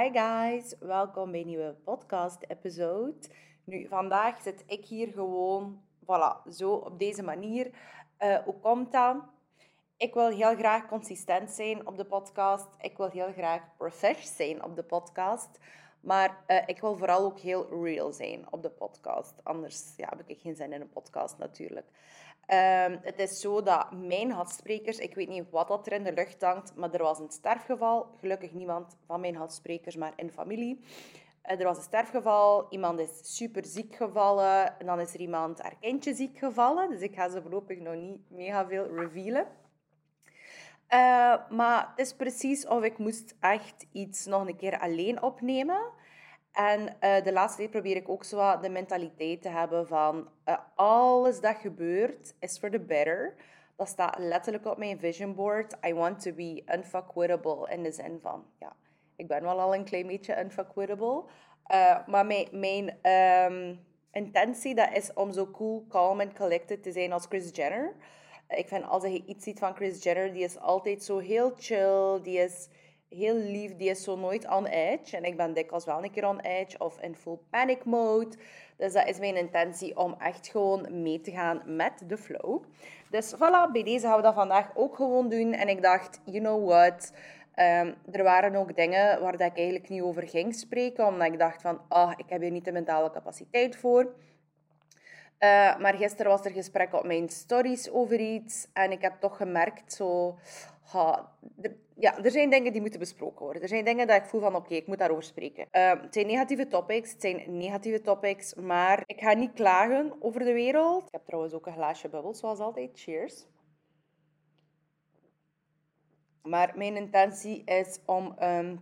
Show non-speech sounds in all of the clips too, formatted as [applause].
Hi guys, welkom bij een nieuwe podcast-episode. Nu, vandaag zit ik hier gewoon, voilà, zo op deze manier. Uh, hoe komt dat? Ik wil heel graag consistent zijn op de podcast. Ik wil heel graag profesh zijn op de podcast. Maar uh, ik wil vooral ook heel real zijn op de podcast. Anders ja, heb ik geen zin in een podcast natuurlijk. Um, het is zo dat mijn hadsprekers, ik weet niet wat dat er in de lucht hangt, maar er was een sterfgeval. Gelukkig niemand van mijn hadsprekers, maar in familie. Uh, er was een sterfgeval, iemand is super ziek gevallen en dan is er iemand haar kindje ziek gevallen. Dus ik ga ze voorlopig nog niet mega veel revealen. Uh, maar het is precies of ik moest echt iets nog een keer alleen opnemen. En uh, de laatste tijd probeer ik ook zo de mentaliteit te hebben van uh, alles dat gebeurt is for the better. Dat staat letterlijk op mijn vision board. I want to be unfuckwittable in de zin van, ja, ik ben wel al een klein beetje unfuckwittable. Uh, maar mijn, um, intentie dat is om zo cool, calm en collected te zijn als Chris Jenner. Ik vind als je iets ziet van Chris Jenner, die is altijd zo heel chill, die is heel lief, die is zo nooit on edge. En ik ben dikwijls wel een keer on edge of in full panic mode. Dus dat is mijn intentie om echt gewoon mee te gaan met de flow. Dus voilà, bij deze gaan we dat vandaag ook gewoon doen. En ik dacht, you know what... Um, er waren ook dingen waar dat ik eigenlijk niet over ging spreken, omdat ik dacht van, ah, ik heb hier niet de mentale capaciteit voor. Uh, maar gisteren was er gesprek op mijn stories over iets en ik heb toch gemerkt, zo, ja, er zijn dingen die moeten besproken worden. Er zijn dingen dat ik voel van, oké, ik moet daarover spreken. Uh, het zijn negatieve topics, het zijn negatieve topics, maar ik ga niet klagen over de wereld. Ik heb trouwens ook een glaasje bubbel, zoals altijd. Cheers. Maar mijn intentie is om um,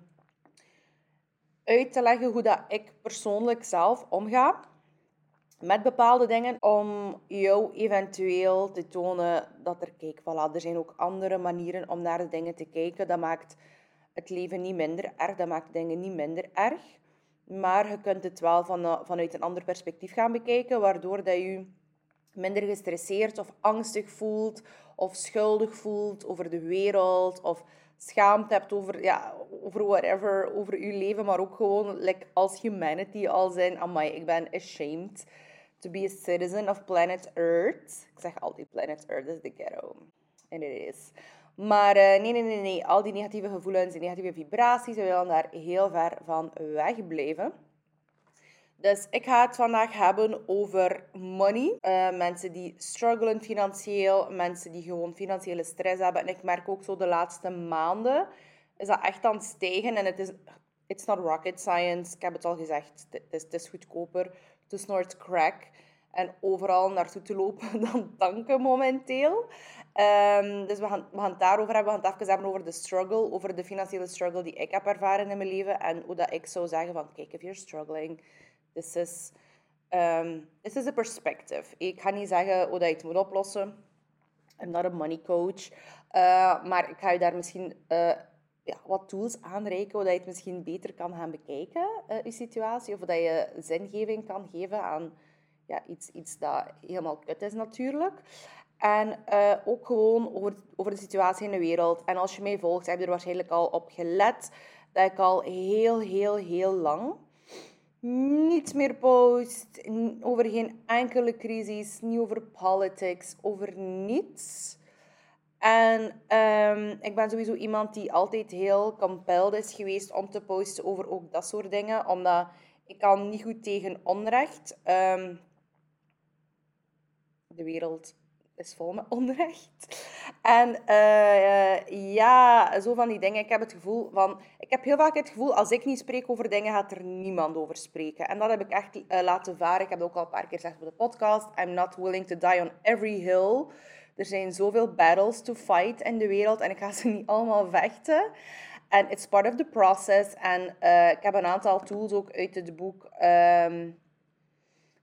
uit te leggen hoe dat ik persoonlijk zelf omga met bepaalde dingen om jou eventueel te tonen dat er, kijk, voilà, er zijn ook andere manieren om naar de dingen te kijken. Dat maakt het leven niet minder erg, dat maakt dingen niet minder erg. Maar je kunt het wel van, vanuit een ander perspectief gaan bekijken, waardoor dat je minder gestresseerd of angstig voelt, of schuldig voelt over de wereld, of schaamte hebt over, ja, over whatever, over je leven, maar ook gewoon als humanity al zijn, amai, ik ben ashamed to be a citizen of planet Earth. Ik zeg altijd planet Earth is the ghetto. En het is. Maar uh, nee, nee, nee, nee. Al die negatieve gevoelens, die negatieve vibraties, we willen daar heel ver van wegblijven. Dus ik ga het vandaag hebben over money. Uh, mensen die struggelen financieel, mensen die gewoon financiële stress hebben. En ik merk ook zo de laatste maanden is dat echt aan het stijgen. En het is, it's not rocket science. Ik heb het al gezegd, het is, het is goedkoper te snort crack en overal naartoe te lopen [laughs] dan tanken momenteel. Um, dus we gaan, we gaan het daarover hebben. We gaan het even hebben over de struggle, over de financiële struggle die ik heb ervaren in mijn leven. En hoe dat ik zou zeggen van, kijk, if you're struggling, this is, um, this is a perspective. Ik ga niet zeggen hoe dat je het moet oplossen. I'm not a money coach. Uh, maar ik ga je daar misschien... Uh, ja, wat tools aanreiken, zodat je het misschien beter kan gaan bekijken, uh, je situatie. Of dat je zingeving kan geven aan ja, iets, iets dat helemaal kut is natuurlijk. En uh, ook gewoon over, over de situatie in de wereld. En als je mij volgt, heb je er waarschijnlijk al op gelet dat ik al heel, heel, heel lang niets meer post over geen enkele crisis, niet over politics, over niets. En um, ik ben sowieso iemand die altijd heel compelled is geweest om te posten over ook dat soort dingen. Omdat ik kan niet goed tegen onrecht. Um, de wereld is vol met onrecht. En uh, ja, zo van die dingen. Ik heb het gevoel van... Ik heb heel vaak het gevoel, als ik niet spreek over dingen, gaat er niemand over spreken. En dat heb ik echt uh, laten varen. Ik heb het ook al een paar keer gezegd op de podcast. I'm not willing to die on every hill. Er zijn zoveel battles to fight in de wereld en ik ga ze niet allemaal vechten. En it's part of the process. En uh, ik heb een aantal tools ook uit het boek um,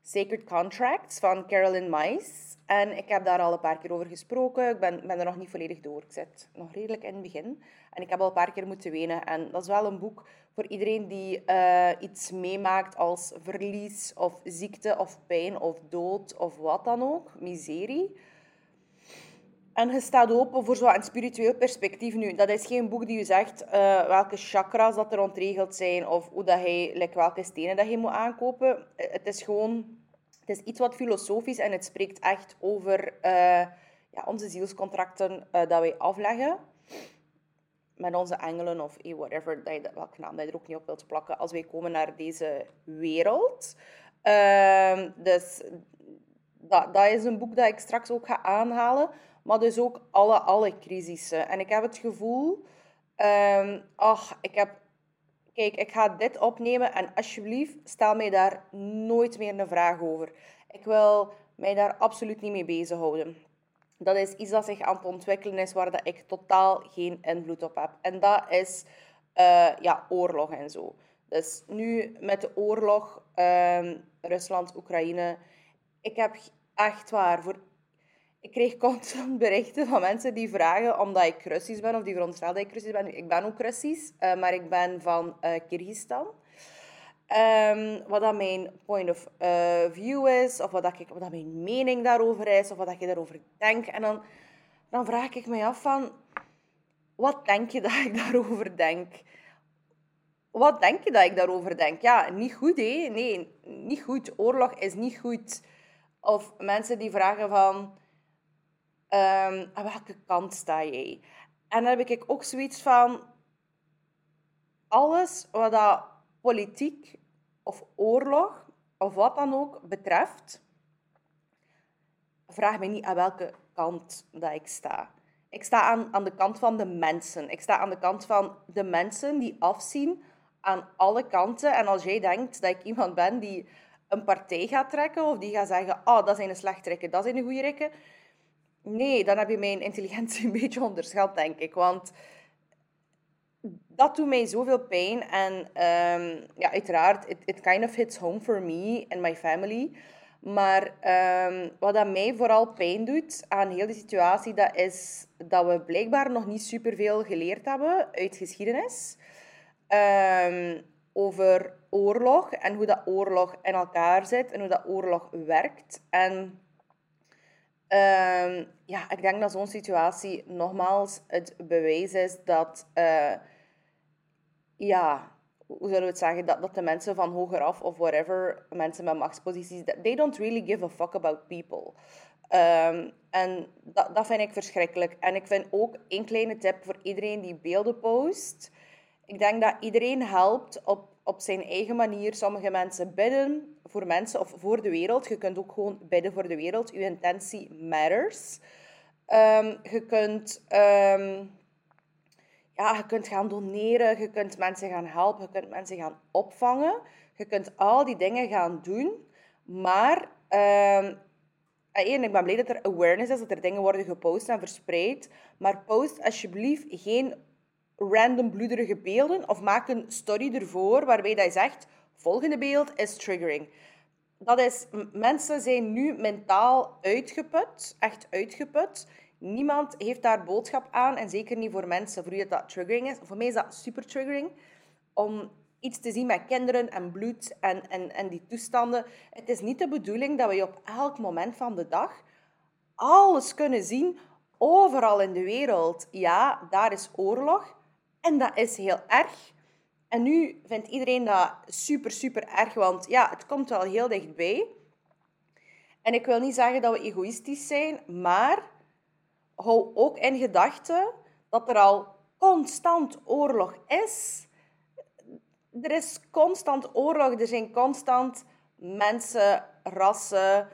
Sacred Contracts van Carolyn Mice. En ik heb daar al een paar keer over gesproken. Ik ben, ben er nog niet volledig door. Ik zit nog redelijk in het begin. En ik heb al een paar keer moeten wenen. En dat is wel een boek voor iedereen die uh, iets meemaakt als verlies of ziekte of pijn of dood of wat dan ook. Miserie. En je staat open voor zo'n spiritueel perspectief nu. Dat is geen boek die je zegt uh, welke chakras dat er ontregeld zijn of hoe dat hij, welke stenen dat je moet aankopen. Het is gewoon het is iets wat filosofisch en het spreekt echt over uh, ja, onze zielscontracten dat wij afleggen met onze engelen of eh, whatever, dat je, welke naam dat je er ook niet op wilt plakken, als wij komen naar deze wereld. Uh, dus dat, dat is een boek dat ik straks ook ga aanhalen, maar dus ook alle, alle crisissen. En ik heb het gevoel, um, ach, ik heb, kijk, ik ga dit opnemen en alsjeblieft, stel mij daar nooit meer een vraag over. Ik wil mij daar absoluut niet mee bezighouden. Dat is iets dat zich aan het ontwikkelen is, waar dat ik totaal geen invloed op heb. En dat is uh, ja, oorlog en zo. Dus nu met de oorlog, uh, Rusland-Oekraïne, ik heb echt waar, voor, ik kreeg constant berichten van mensen die vragen omdat ik Russisch ben, of die veronderstellen dat ik Russisch ben. Ik ben ook Russisch, uh, maar ik ben van uh, Kyrgyzstan. Um, wat dat mijn point of uh, view is, of wat, dat ik, wat dat mijn mening daarover is, of wat dat je daarover denkt. En dan, dan vraag ik me af van, wat denk je [laughs] dat ik daarover denk? Wat denk je dat ik daarover denk? Ja, niet goed, hé? Nee, niet goed. Oorlog is niet goed. Of mensen die vragen van, um, aan welke kant sta jij? En dan heb ik ook zoiets van, alles wat dat politiek of oorlog of wat dan ook betreft, vraag me niet aan welke kant dat ik sta. Ik sta aan, aan de kant van de mensen. Ik sta aan de kant van de mensen die afzien aan alle kanten. En als jij denkt dat ik iemand ben die een partij gaat trekken of die gaat zeggen, oh, dat zijn een slecht trekken, dat zijn een goede rekken. Nee, dan heb je mijn intelligentie een [laughs] beetje onderschat, denk ik. Want dat doet mij zoveel pijn. En um, ja, uiteraard, it, it kind of hits home for me and my family. Maar um, wat dat mij vooral pijn doet aan heel die situatie, dat is dat we blijkbaar nog niet superveel geleerd hebben uit geschiedenis. Um, over oorlog en hoe dat oorlog in elkaar zit en hoe dat oorlog werkt. En ja, ik denk dat zo'n situatie nogmaals het bewijs is dat... Uh, ja, hoe zullen we het zeggen, dat, dat de mensen van hogeraf of whatever, mensen met machtsposities, they don't really give a fuck about people. Um, en dat, dat vind ik verschrikkelijk. En ik vind ook een kleine tip voor iedereen die beelden post. Ik denk dat iedereen helpt op, op zijn eigen manier. Sommige mensen bidden voor mensen of voor de wereld. Je kunt ook gewoon bidden voor de wereld. Je intentie matters. Um, je kunt um, ja, je kunt gaan doneren, je kunt mensen gaan helpen, je kunt mensen gaan opvangen. Je kunt al die dingen gaan doen. Maar één, ik ben blij dat er awareness is, dat er dingen worden gepost en verspreid. Maar post alsjeblieft geen random bloederige beelden of maak een story ervoor waarbij dat je zegt, volgende beeld is triggering. Dat is, mensen zijn nu mentaal uitgeput, echt uitgeput. Niemand heeft daar boodschap aan en zeker niet voor mensen voor wie dat triggering is. Voor mij is dat super triggering om iets te zien met kinderen en bloed en, en, en die toestanden. Het is niet de bedoeling dat we op elk moment van de dag alles kunnen zien, overal in de wereld. Ja, daar is oorlog en dat is heel erg. En nu vindt iedereen dat super, super erg, want ja, het komt wel heel dichtbij. En ik wil niet zeggen dat we egoïstisch zijn, maar hou ook in gedachten dat er al constant oorlog is. Er is constant oorlog, er zijn constant mensen, rassen,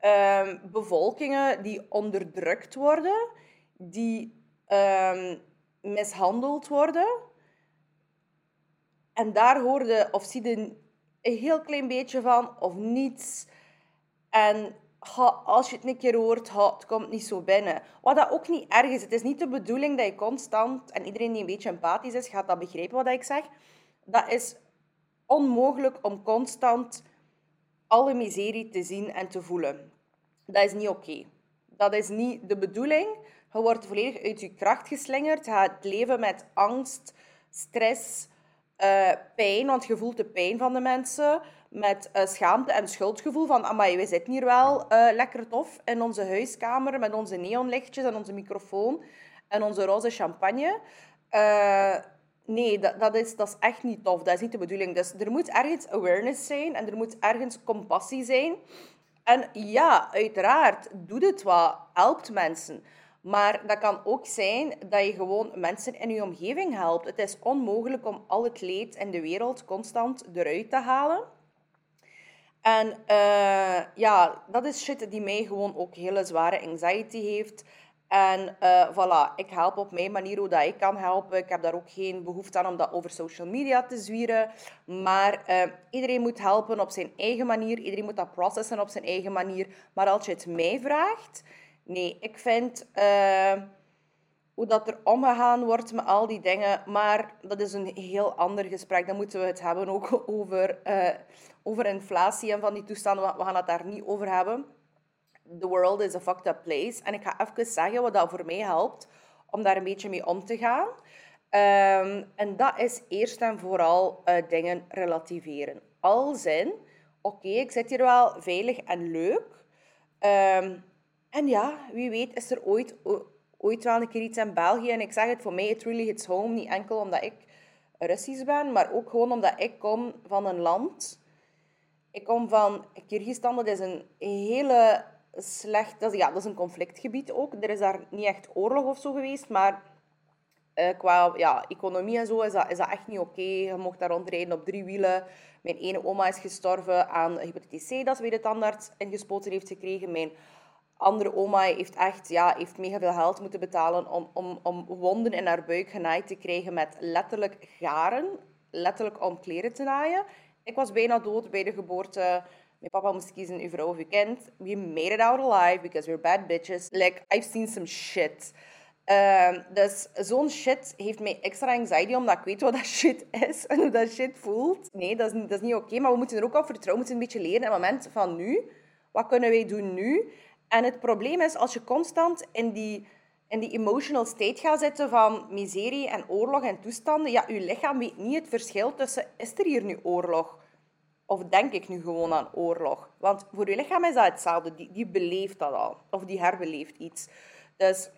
um, bevolkingen die onderdrukt worden, die um, mishandeld worden. En daar hoorde of zie je een heel klein beetje van of niets. En als je het een keer hoort, het komt niet zo binnen. Wat dat ook niet erg is. Het is niet de bedoeling dat je constant, en iedereen die een beetje empathisch is, gaat dat begrijpen wat ik zeg. Dat is onmogelijk om constant alle miserie te zien en te voelen. Dat is niet oké. Dat is niet de bedoeling. Je wordt volledig uit je kracht geslingerd. Je gaat leven met angst, stress, uh, pijn, want je voelt de pijn van de mensen. met uh, schaamte en schuldgevoel van, amai, wij zitten hier wel uh, lekker tof in onze huiskamer met onze neonlichtjes en onze microfoon en onze roze champagne. Nee, dat, dat, is, dat is echt niet tof. Dat is niet de bedoeling. Dus er moet ergens awareness zijn en er moet ergens compassie zijn. En ja, uiteraard, doe het wat, helpt mensen. Maar dat kan ook zijn dat je gewoon mensen in je omgeving helpt. Het is onmogelijk om al het leed in de wereld constant eruit te halen. En uh, ja, dat is shit die mij gewoon ook hele zware anxiety heeft. En uh, voilà, ik help op mijn manier hoe dat ik kan helpen. Ik heb daar ook geen behoefte aan om dat over social media te zwieren. Maar uh, iedereen moet helpen op zijn eigen manier. Iedereen moet dat processen op zijn eigen manier. Maar als je het mij vraagt, nee, ik vind uh, hoe dat er omgegaan wordt met al die dingen. Maar dat is een heel ander gesprek. Dan moeten we het hebben ook over, over inflatie en van die toestanden. We gaan het daar niet over hebben the world is a fucked up place. En ik ga even zeggen wat dat voor mij helpt om daar een beetje mee om te gaan. Um, en dat is eerst en vooral uh, dingen relativeren. Als in, oké, ik zit hier wel veilig en leuk. Um, en ja, wie weet is er ooit, ooit wel een keer iets in België. En ik zeg het, voor mij, it really hits home. Niet enkel omdat ik Russisch ben, maar ook gewoon omdat ik kom van een land... Ik kom van Kyrgyzstan, dat is een hele slecht... Dat is, ja, dat is een conflictgebied ook. Er is daar niet echt oorlog of zo geweest, maar uh, qua ja, economie en zo is dat, is dat echt niet oké. Je mocht daar rondrijden op drie wielen. Mijn ene oma is gestorven aan hepatitis C, dat ze weer de tandarts ingespoten heeft gekregen. Mijn andere oma heeft echt ja, heeft mega veel geld moeten betalen om, om, om wonden in haar buik genaaid te krijgen met letterlijk garen. Letterlijk om kleren te naaien. Ik was bijna dood bij de geboorte mijn papa moest kiezen, uw vrouw of uw kind. We made it out alive because we're bad bitches. Like, I've seen some shit. Um, dus zo'n shit heeft mij extra anxiety, omdat ik weet wat dat shit is en hoe dat shit voelt. Nee, dat is, dat is niet oké, maar we moeten er ook op vertrouwen. We moeten een beetje leren in het moment van nu. Wat kunnen wij doen nu? En het probleem is, als je constant in die, in die emotional state gaat zitten van miserie en oorlog en toestanden, ja, je lichaam weet niet het verschil tussen, is er hier nu oorlog? Of denk ik nu gewoon aan oorlog? Want voor je lichaam is dat hetzelfde. Die, die beleeft dat al. Of die herbeleeft iets. Dus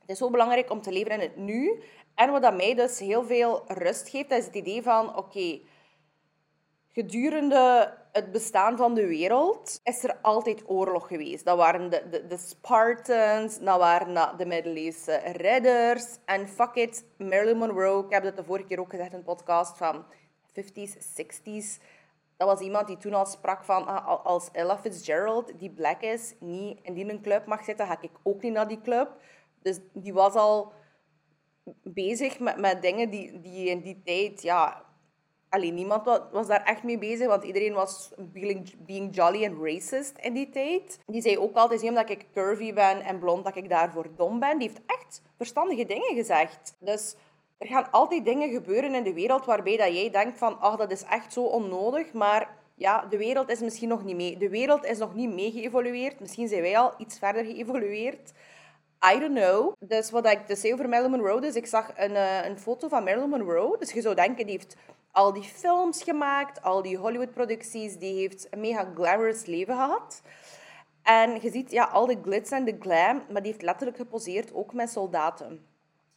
het is zo belangrijk om te leven in het nu. En wat dat mij dus heel veel rust geeft, is het idee van... Oké, gedurende het bestaan van de wereld is er altijd oorlog geweest. Dat waren de, de, de Spartans, dat waren de middeleeuwse redders. En fuck it, Marilyn Monroe, ik heb dat de vorige keer ook gezegd in een podcast van 50s, 60s dat was iemand die toen al sprak van ah, als Ella Fitzgerald, die black is, niet in die club mag zitten, ga ik ook niet naar die club. Dus die was al bezig met, met dingen die, die in die tijd, ja, alleen niemand was, daar echt mee bezig, want iedereen was being, being jolly en racist in die tijd. Die zei ook altijd, omdat ik curvy ben en blond, dat ik daarvoor dom ben. Die heeft echt verstandige dingen gezegd. Dus er gaan altijd dingen gebeuren in de wereld waarbij dat jij denkt van, ach, dat is echt zo onnodig, maar ja, de wereld is misschien nog niet mee. De wereld is nog niet mee geëvolueerd. Misschien zijn wij al iets verder geëvolueerd. I don't know. Dus wat ik dus zei over Marilyn Monroe, dus ik zag een, uh, een foto van Marilyn Monroe. Dus je zou denken, die heeft al die films gemaakt, al die Hollywood-producties, die heeft een mega glamorous leven gehad. En je ziet ja, al de glitz en de glam, maar die heeft letterlijk geposeerd ook met soldaten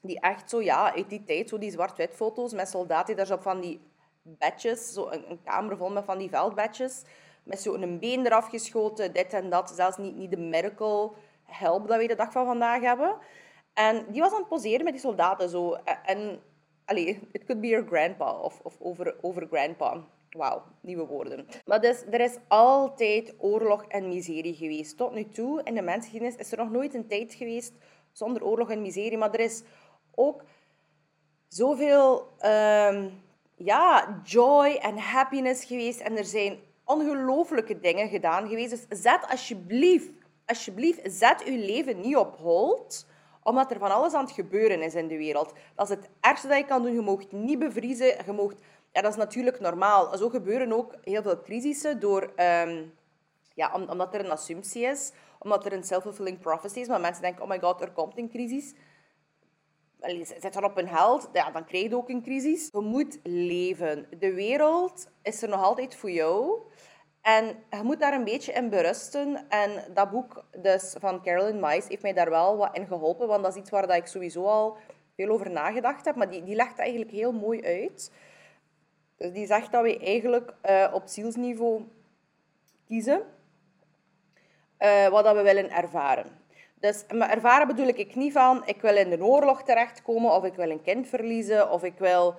die echt zo, ja, uit die tijd, zo die zwart-wit foto's met soldaten daar zo van die badges, zo een, kamer vol met van die veldbadges, met zo een been eraf geschoten, dit en dat. Zelfs niet, niet de medical help dat we de dag van vandaag hebben. En die was aan het poseren met die soldaten zo. En, allee, it could be your grandpa of, over, over grandpa. Wauw, nieuwe woorden. Maar dus, er is altijd oorlog en miserie geweest. Tot nu toe, in de mensgeschiedenis, is er nog nooit een tijd geweest zonder oorlog en miserie. Maar er is ook zoveel um, ja, joy en happiness geweest. En er zijn ongelooflijke dingen gedaan geweest. Dus zet alsjeblieft, alsjeblieft, zet uw leven niet op hold omdat er van alles aan het gebeuren is in de wereld. Dat is het ergste dat je kan doen. Je mag niet bevriezen. Je mag, ja, dat is natuurlijk normaal. Zo gebeuren ook heel veel crisissen door, um, ja, omdat er een assumptie is, omdat er een self-fulfilling prophecy is. Maar mensen denken, oh my god, er komt een crisis zitten op een held, ja, dan krijg je ook een crisis. Je moet leven. De wereld is er nog altijd voor jou. En je moet daar een beetje in berusten. En dat boek dus, van Carolyn Mice heeft mij daar wel wat in geholpen. Want dat is iets waar dat ik sowieso al veel over nagedacht heb. Maar die, die legt eigenlijk heel mooi uit. Dus die zegt dat we eigenlijk uh, op zielsniveau kiezen uh, wat dat we willen ervaren. Dus met ervaren bedoel ik niet van ik wil in de oorlog terechtkomen of ik wil een kind verliezen of ik wil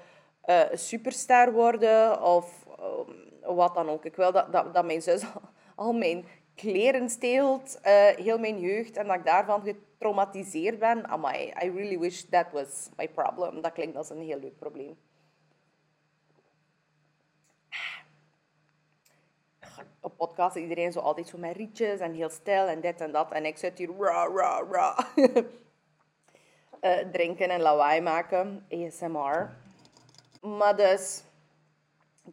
uh, een superster worden of uh, wat dan ook. Ik wil dat, dat, dat mijn zus [laughs] al, mijn kleren steelt, uh, heel mijn jeugd, en dat ik daarvan getraumatiseerd ben. Amai, I really wish that was my problem. Dat klinkt als een heel leuk probleem. op podcast iedereen zo altijd zo met rietjes en heel stil en dit en dat. En ik zit hier ra, ra, ra. uh, [laughs] drinken en lawaai maken, ASMR. Maar dus,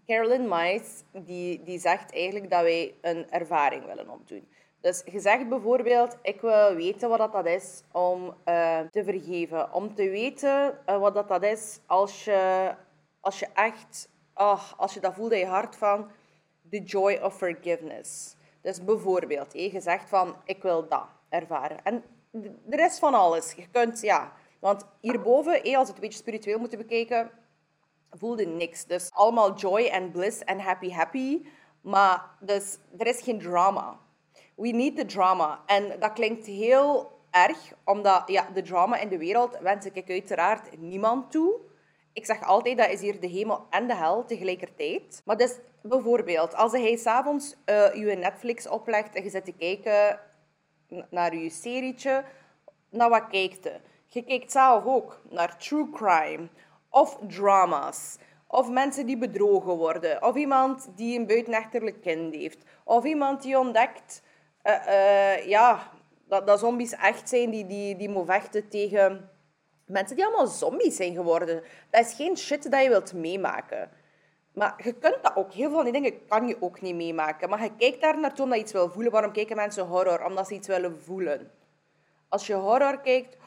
Carolyn Mice, die, die zegt eigenlijk dat wij een ervaring willen opdoen. Dus je zegt bijvoorbeeld, ik wil weten wat dat is om uh, te vergeven. Om te weten uh, wat dat, is als je, als je echt, oh, als je dat voelt in je hart van, the joy of forgiveness. Dus bijvoorbeeld, je zegt van, ik wil dat ervaren. En de rest van alles. Je kunt, ja... Want hierboven, als we het een beetje spiritueel moeten bekijken, voelde niks. Dus allemaal joy en bliss en happy happy. Maar dus, er is geen drama. We need the drama. En dat klinkt heel erg, omdat ja, de drama in de wereld wens ik uiteraard niemand toe. Ik zeg altijd, dat is hier de hemel en de hel tegelijkertijd. Maar dus bijvoorbeeld, als hij s'avonds uh, je Netflix oplegt en je zit te kijken naar je serietje, naar wat kijkt je? Je kijkt zelf ook naar true crime of drama's. Of mensen die bedrogen worden. Of iemand die een buitenechtelijk kind heeft. Of iemand die ontdekt uh, uh, ja, dat, dat zombies echt zijn die, die, die moet vechten tegen mensen die allemaal zombies zijn geworden. Dat is geen shit dat je wilt meemaken. Maar je kunt dat ook. Heel veel van die dingen kan je ook niet meemaken. Maar je kijkt daar naartoe omdat je iets wil voelen. Waarom kijken mensen horror? Omdat ze iets willen voelen. Als je horror kijkt,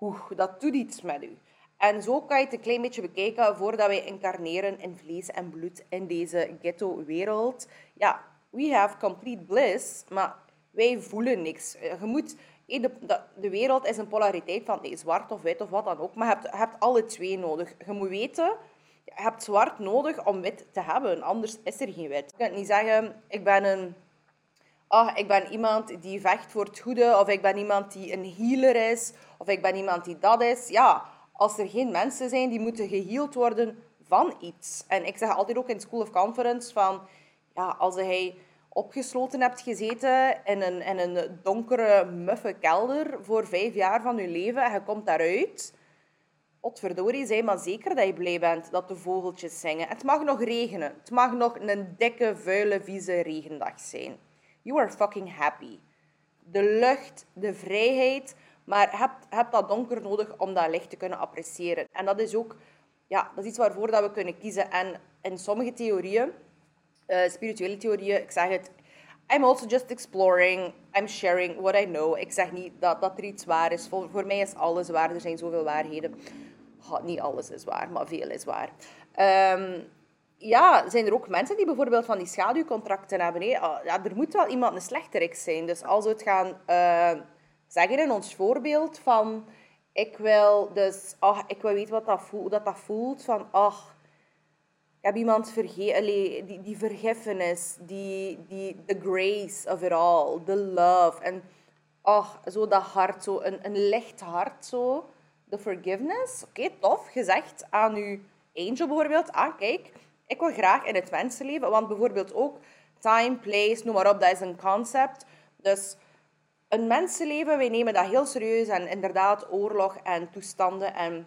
oeh, dat doet iets met je. En zo kan je het een klein beetje bekijken voordat wij incarneren in vlees en bloed in deze ghetto-wereld. Ja, we have complete bliss, maar wij voelen niks. Je moet de, de, wereld is een polariteit van nee, zwart of wit of wat dan ook. Maar je hebt, hebt alle twee nodig. Je moet weten, je hebt zwart nodig om wit te hebben. Anders is er geen wit. Je kunt niet zeggen, ik ben een... Oh, ik ben iemand die vecht voor het goede. Of ik ben iemand die een healer is. Of ik ben iemand die dat is. Ja, als er geen mensen zijn die moeten geheeld worden van iets. En ik zeg altijd ook in School of Conference van... Ja, als hij opgesloten hebt gezeten in een, in een donkere, muffe kelder voor vijf jaar van je leven en je komt daaruit. Potverdorie, zei maar zeker dat je blij bent dat de vogeltjes zingen. Het mag nog regenen. Het mag nog een dikke, vuile, vieze regendag zijn. You are fucking happy. De lucht, de vrijheid, maar heb, heb dat donker nodig om dat licht te kunnen appreciëren. En dat is ook ja, dat is iets waarvoor dat we kunnen kiezen. En in sommige theorieën uh, spirituele theorieën. Ik zeg het, I'm also just exploring, I'm sharing what I know. Ik zeg niet dat, dat er iets waar is. Voor, voor mij is alles waar, er zijn zoveel waarheden. Niet alles is waar, maar veel is waar. Um, ja, zijn er ook mensen die bijvoorbeeld van die schaduwcontracten hebben. Ah, ja, er moet wel iemand een slechterik zijn. Dus als we het gaan uh, zeggen in ons voorbeeld van... Ik wil dus... Oh, ik wil weten wat dat voelt, dat, dat voelt. Van, ach, ik heb iemand vergeten, die, die vergiffenis, die, die, the grace of it all, the love. En ach, zo dat hart, zo een, een licht hart, zo. De forgiveness. Oké, tof. Gezegd aan uw angel bijvoorbeeld. Ah, kijk, ik wil graag in het mensenleven. Want bijvoorbeeld ook time, place, noem maar op, dat is een concept. Dus een mensenleven, wij nemen dat heel serieus. En inderdaad, oorlog en toestanden en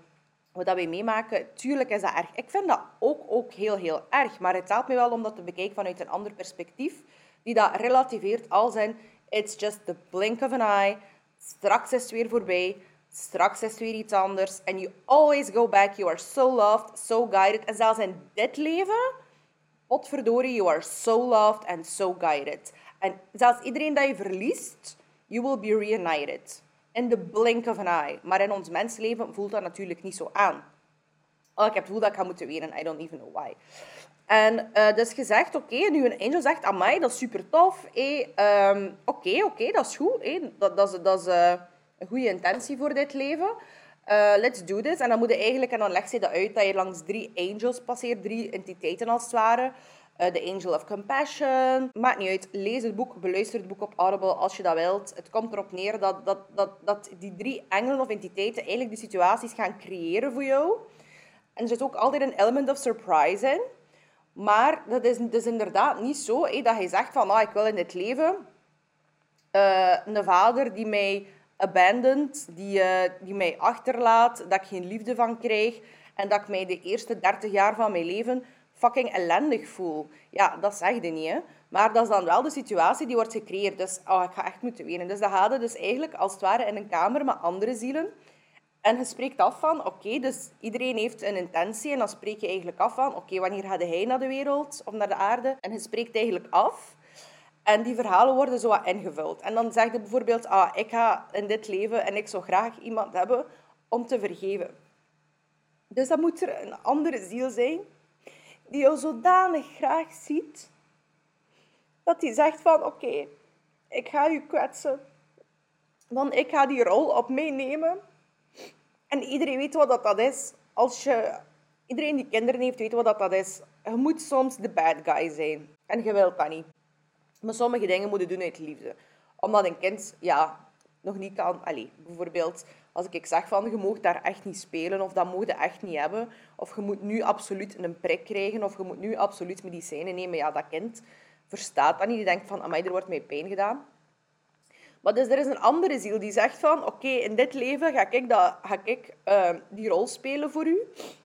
wat dat wij meemaken, tuurlijk is dat erg. Ik vind dat ook, ook heel, heel erg. Maar het helpt me wel om dat te bekijken vanuit een ander perspectief, die dat relativeert als een it's just the blink of an eye, straks is het weer voorbij, straks is het weer iets anders. And you always go back, you are so loved, so guided. En zelfs in dit leven, potverdorie, you are so loved and so guided. En zelfs iedereen dat je verliest, you will be reunited. in de blink of an eye. Maar in ons mensleven voelt dat natuurlijk niet zo aan. Oh, ik heb het gevoel dat ik ga moeten wenen. I don't even know why. En uh, dus gezegd, oké, nu een angel zegt, amai, dat is super tof. Ehm, oké, oké, dat is goed. Hey, dat, dat is, dat is uh, een goede intentie voor dit leven. Uh, let's do this. En dan moet je eigenlijk, en dan legt ze dat uit, dat je langs drie angels passeert, drie entiteiten als het ware. The Angel of Compassion. Maakt niet uit. Lees het boek, beluister het boek op Audible als je dat wilt. Het komt erop neer dat, dat, dat, dat die drie engelen of entiteiten eigenlijk de situaties gaan creëren voor jou. En er zit ook altijd een element of surprise in. Maar dat is dus inderdaad niet zo dat je zegt van ah, ik wil in dit leven uh, een vader die mij abandoned, die, uh, die mij achterlaat, dat ik geen liefde van krijg en dat ik mij de eerste 30 jaar van mijn leven fucking ellendig voel. Ja, dat zeg je niet, hè. Maar dat is dan wel de situatie die wordt gecreëerd. Dus oh, ik ga echt moeten wenen. Dus dat gaat dus eigenlijk als het ware in een kamer met andere zielen. En je spreekt af van, oké, dus iedereen heeft een intentie. En dan spreek je eigenlijk af van, oké, wanneer gaat hij naar de wereld of naar de aarde? En je spreekt eigenlijk af. En die verhalen worden zo wat ingevuld. En dan zeg je bijvoorbeeld, ah, ik ga in dit leven en ik zou graag iemand hebben om te vergeven. Dus dan moet er een andere ziel zijn die jou zodanig graag ziet, dat hij zegt van, oké, ik ga je kwetsen. Dan ik ga die rol op meenemen en iedereen weet wat dat is. Als je, iedereen die kinderen heeft, weet wat dat is. Je moet soms de bad guy zijn. En je wilt dat niet. Maar sommige dingen moeten doen uit liefde. Omdat een kind ja, nog niet kan... Allez, bijvoorbeeld, als ik zeg van, je mag daar echt niet spelen, of dat moet je echt niet hebben, of je moet nu absoluut een prik krijgen, of je moet nu absoluut medicijnen nemen. Ja, dat kind verstaat dat niet. Die denkt van, amai, er wordt mij pijn gedaan. Maar dus er is een andere ziel die zegt van, oké, in dit leven ga ik, dat, ga ik uh, die rol spelen voor u.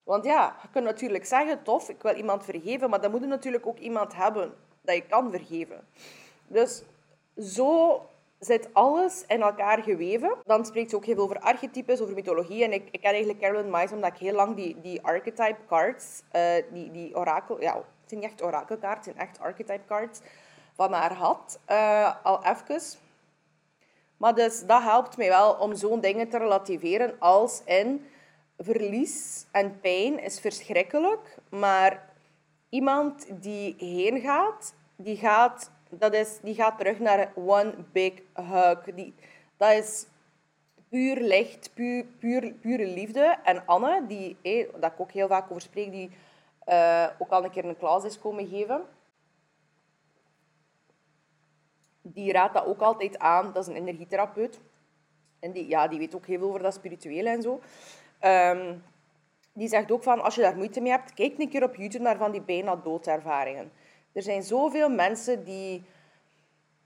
Want ja, je kunt natuurlijk zeggen, tof, ik wil iemand vergeven, maar dan moet je natuurlijk ook iemand hebben dat je kan vergeven. Dus zo zit alles in elkaar geweven. Dan spreekt ze ook heel veel over archetypes, over mythologie. En ik, ik ken eigenlijk Carolyn Mice omdat ik heel lang die, die archetype cards, uh, die, die orakel... Ja, het zijn niet echt orakelkaarten, het zijn echt archetype cards van haar had. Uh, al even. Maar dus dat helpt mij wel om zo'n dingen te relativeren als in verlies en pijn is verschrikkelijk, maar iemand die heen gaat, die gaat, dat is, die gaat terug naar one big hug. Die, dat is puur licht, puur, pure liefde. En Anne, die, eh, dat ik ook heel vaak over spreek, die uh, ook al een keer een klas is komen geven, die raadt dat ook altijd aan. Dat is een energietherapeut. En die, ja, die weet ook heel veel over dat spirituele en zo. Ehm, die zegt ook van, als je daar moeite mee hebt, kijk een keer op YouTube naar van die bijna doodervaringen. Er zijn zoveel mensen die,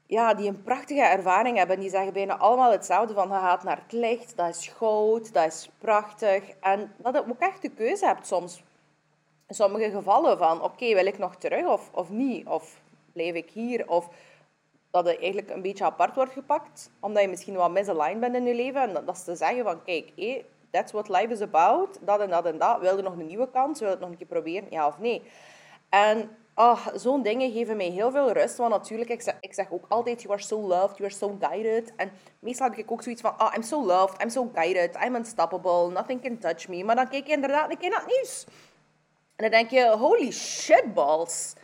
ja, die een prachtige ervaring hebben. Die zeggen bijna allemaal hetzelfde van, je gaat naar het licht, dat is goud, dat is prachtig. En dat je ook echt de keuze hebt soms. In sommige gevallen van, oké, wil ik nog terug of, of niet? Of blijf ik hier? Of dat je eigenlijk een beetje apart wordt gepakt, omdat je misschien wat misaligned bent in je leven. En dat, is te zeggen van, kijk, hey, that's what life is about, dat en dat en dat. Wil je nog een nieuwe kans? Wil je het nog een keer proberen? Ja of nee? En oh, zo'n dingen geven mij heel veel rust, want natuurlijk, ik zeg, ik zeg ook altijd, you are so loved, you are so guided. En meestal heb ik ook zoiets van, oh, I'm so loved, I'm so guided, I'm unstoppable, nothing can touch me. Maar dan kijk je inderdaad een keer naar het nieuws. En dan denk je, holy shit balls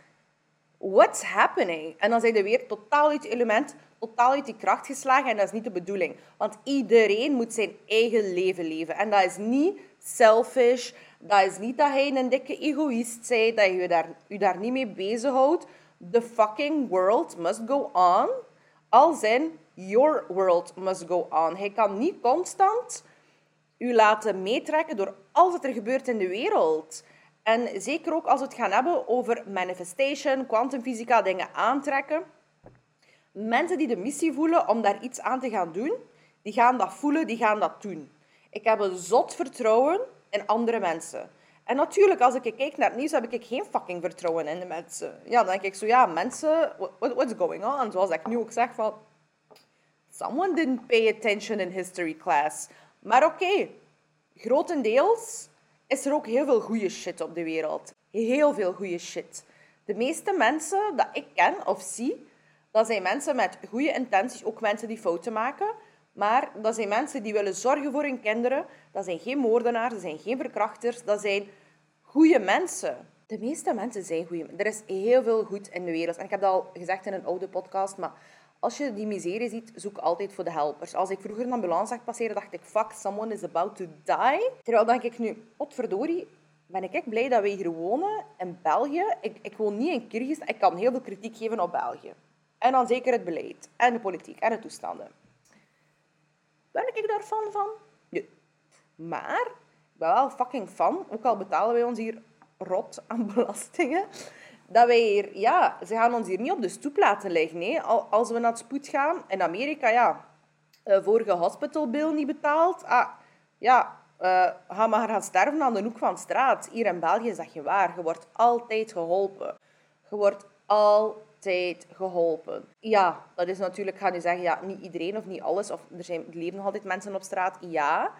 what's happening? En dan zijn je weer totaal uit het element, totaal uit die kracht geslagen. En dat is niet de bedoeling. Want iedereen moet zijn eigen leven leven. En dat is niet selfish. Dat is niet dat hij een dikke egoïst zei, dat je je daar, je daar niet mee bezighoudt. The fucking world must go on. Als in, your world must go on. Hij kan niet constant u laten meetrekken door alles wat er gebeurt in de wereld. En zeker ook als we het gaan hebben over manifestation, kwantumfysica, dingen aantrekken. Mensen die de missie voelen om daar iets aan te gaan doen, die gaan dat voelen, die gaan dat doen. Ik heb een zot vertrouwen in andere mensen. En natuurlijk, als ik kijk naar het nieuws, heb ik geen fucking vertrouwen in de mensen. Ja, dan denk ik zo, ja, mensen, what, what's going on? Zoals ik nu ook zeg van, someone didn't pay attention in history class. Maar oké, grotendeels is er ook heel veel goede shit op de wereld. Heel veel goede shit. De meeste mensen dat ik ken of zie, dat zijn mensen met goede intenties, ook mensen die fouten maken. Maar dat zijn mensen die willen zorgen voor hun kinderen. Dat zijn geen moordenaars, dat zijn geen verkrachters. Dat zijn goede mensen. De meeste mensen zijn goede Er is heel veel goed in de wereld. En ik heb dat al gezegd in een oude podcast, maar als je die miserie ziet, zoek altijd voor de helpers. Als ik vroeger een ambulance zag passeren, dacht ik, fuck, someone is about to die. Terwijl denk ik nu, potverdorie, ben ik echt blij dat we hier wonen in België. Ik, ik woon niet in Kyrgyzstan. Ik kan heel veel kritiek geven op België. En dan zeker het beleid en de politiek en de toestanden. Ben ik daar fan van? Nee. Maar ik ben wel fucking fan, ook al betalen wij ons hier rot aan [laughs] belastingen, dat wij hier, ja, ze gaan ons hier niet op de stoep laten liggen. Nee. Als we naar het spoed gaan, in Amerika, ja, uh, vorige hospitalbill niet betaald, ah, ja, uh, ga maar gaan sterven aan de hoek van de straat. Hier in België is dat je waar. Je wordt altijd geholpen. Je wordt altijd geholpen. Ja, dat is natuurlijk, ga je zeggen, ja, niet iedereen of niet alles. Of er, zijn, leven nog altijd mensen op straat. Ja.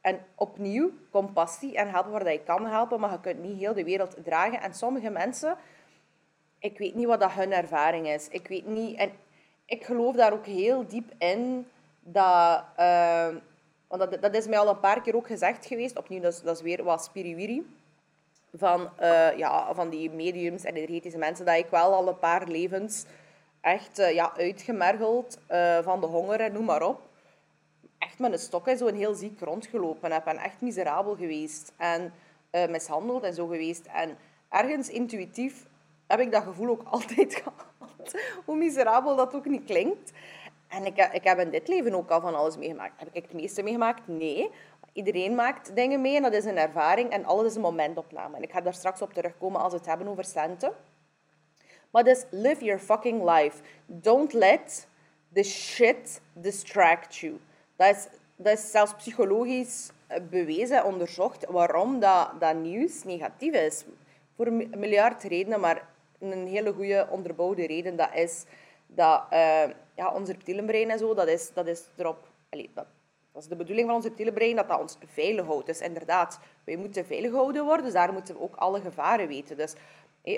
En opnieuw, compassie en helpen waar je kan helpen. Maar je kunt niet heel de wereld dragen. En sommige mensen, ik weet niet wat dat hun ervaring is. Ik weet niet... En ik geloof daar ook heel diep in dat... Uh, want dat, dat is mij al een paar keer ook gezegd geweest. Opnieuw, dat is, dat is weer wat spiriwiri. Van, uh, ja, van die mediums en energetische mensen. Dat ik wel al een paar levens echt uh, ja, uitgemergeld uh, van de honger en noem maar op. Echt met een stok zo een heel ziek rondgelopen heb. En echt miserabel geweest. En mishandeld en zo geweest. En ergens intuïtief heb ik dat gevoel ook [laughs] altijd gehad. Hoe miserabel dat ook niet klinkt. En ik, ik heb in dit leven ook al van alles meegemaakt. Heb ik het meeste meegemaakt? Nee. Iedereen maakt dingen mee en dat is een ervaring en alles is een momentopname. En ik ga daar straks op terugkomen als we het hebben over centen. Maar dus, live your fucking life. Don't let the shit distract you. Dat is, dat is zelfs psychologisch eh, bewezen, onderzocht, waarom dat, dat nieuws negatief is. Voor een miljard redenen, maar een hele goede onderbouwde reden, dat is dat uh, ja, ons reptielenbrein en zo, dat is, dat is erop... dat is de bedoeling van ons reptielenbrein, dat dat ons veilig houdt. Dus inderdaad, wij moeten veilig gehouden worden, dus daar moeten we ook alle gevaren weten. Dus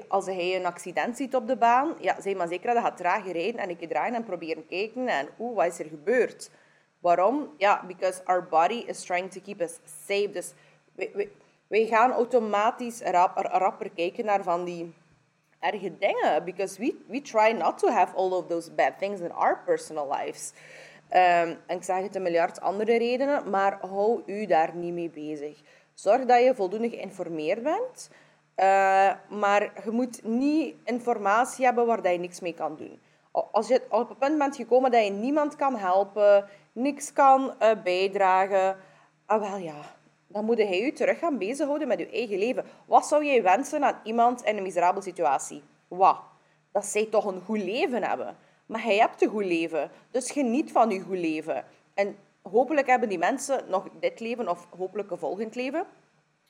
als hij een accident ziet op de baan, ja, zeg maar zeker dat hij gaat traag rijden en ik draaien en proberen kijken en oeh, wat is er gebeurd? Waarom? Ja, because our body is trying to keep us safe. Dus wij, gaan automatisch rapper kijken naar van die erge dingen. Because we, we try not to have all of those bad things in our personal lives. Um, en ik zeg het een miljard andere redenen, maar hou u daar niet mee bezig. Zorg dat je voldoende geïnformeerd bent. Uh, maar je moet niet informatie hebben waar je niks mee kan doen. Als je op het punt bent gekomen dat je niemand kan helpen, niks kan uh, bijdragen, ah ja, dan moet hij je terug gaan bezighouden met je eigen leven. Wat zou jij wensen aan iemand in een miserabele situatie? Wat? Dat zij toch een goed leven hebben. Maar hij hebt een goed leven, dus geniet van je goed leven. En hopelijk hebben die mensen nog dit leven, of hopelijk een volgend leven,